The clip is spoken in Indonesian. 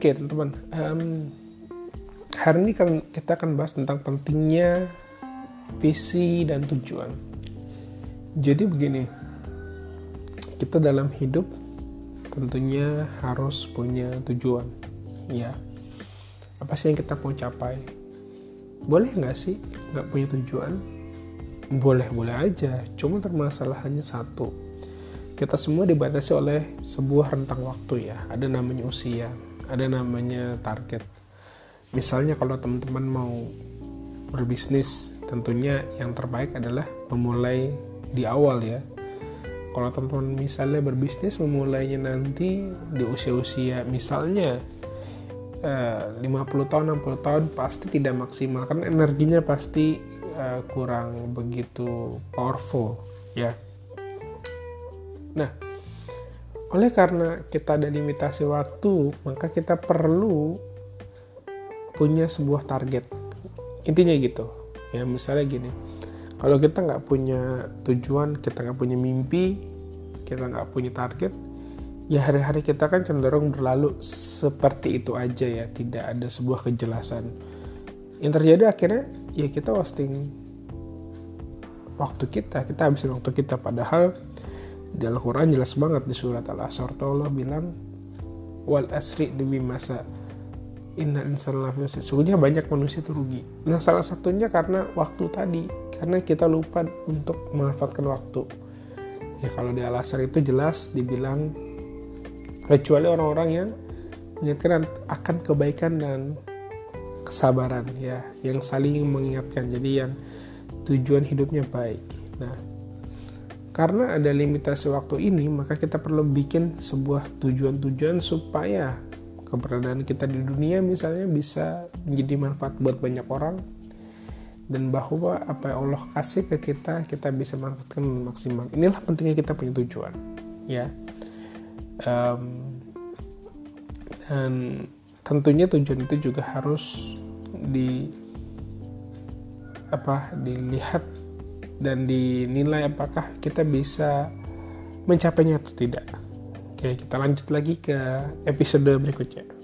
Oke teman-teman, um, hari ini kan kita akan bahas tentang pentingnya visi dan tujuan. Jadi begini, kita dalam hidup tentunya harus punya tujuan, ya. Apa sih yang kita mau capai? Boleh nggak sih nggak punya tujuan? Boleh-boleh aja, cuma permasalahannya satu. Kita semua dibatasi oleh sebuah rentang waktu ya, ada namanya usia ada namanya target. Misalnya kalau teman-teman mau berbisnis tentunya yang terbaik adalah memulai di awal ya. Kalau teman-teman misalnya berbisnis memulainya nanti di usia-usia misalnya eh, 50 tahun 60 tahun pasti tidak maksimal. Karena energinya pasti eh, kurang begitu powerful ya. Nah oleh karena kita ada limitasi waktu, maka kita perlu punya sebuah target. Intinya gitu. Ya misalnya gini, kalau kita nggak punya tujuan, kita nggak punya mimpi, kita nggak punya target, ya hari-hari kita kan cenderung berlalu seperti itu aja ya, tidak ada sebuah kejelasan. Yang terjadi akhirnya ya kita wasting waktu kita, kita habisin waktu kita padahal di Al-Quran jelas banget di surat Al-Asr Allah bilang wal asri demi masa inna insan sesungguhnya banyak manusia itu rugi. Nah salah satunya karena waktu tadi karena kita lupa untuk memanfaatkan waktu. Ya kalau di Al-Asr itu jelas dibilang kecuali orang-orang yang mengingatkan akan kebaikan dan kesabaran ya yang saling mengingatkan. Jadi yang tujuan hidupnya baik. Nah karena ada limitasi waktu ini, maka kita perlu bikin sebuah tujuan-tujuan supaya keberadaan kita di dunia misalnya bisa menjadi manfaat buat banyak orang dan bahwa apa yang Allah kasih ke kita kita bisa manfaatkan maksimal. Inilah pentingnya kita punya tujuan, ya. Um, dan tentunya tujuan itu juga harus di apa dilihat dan dinilai apakah kita bisa mencapainya atau tidak. Oke, kita lanjut lagi ke episode berikutnya.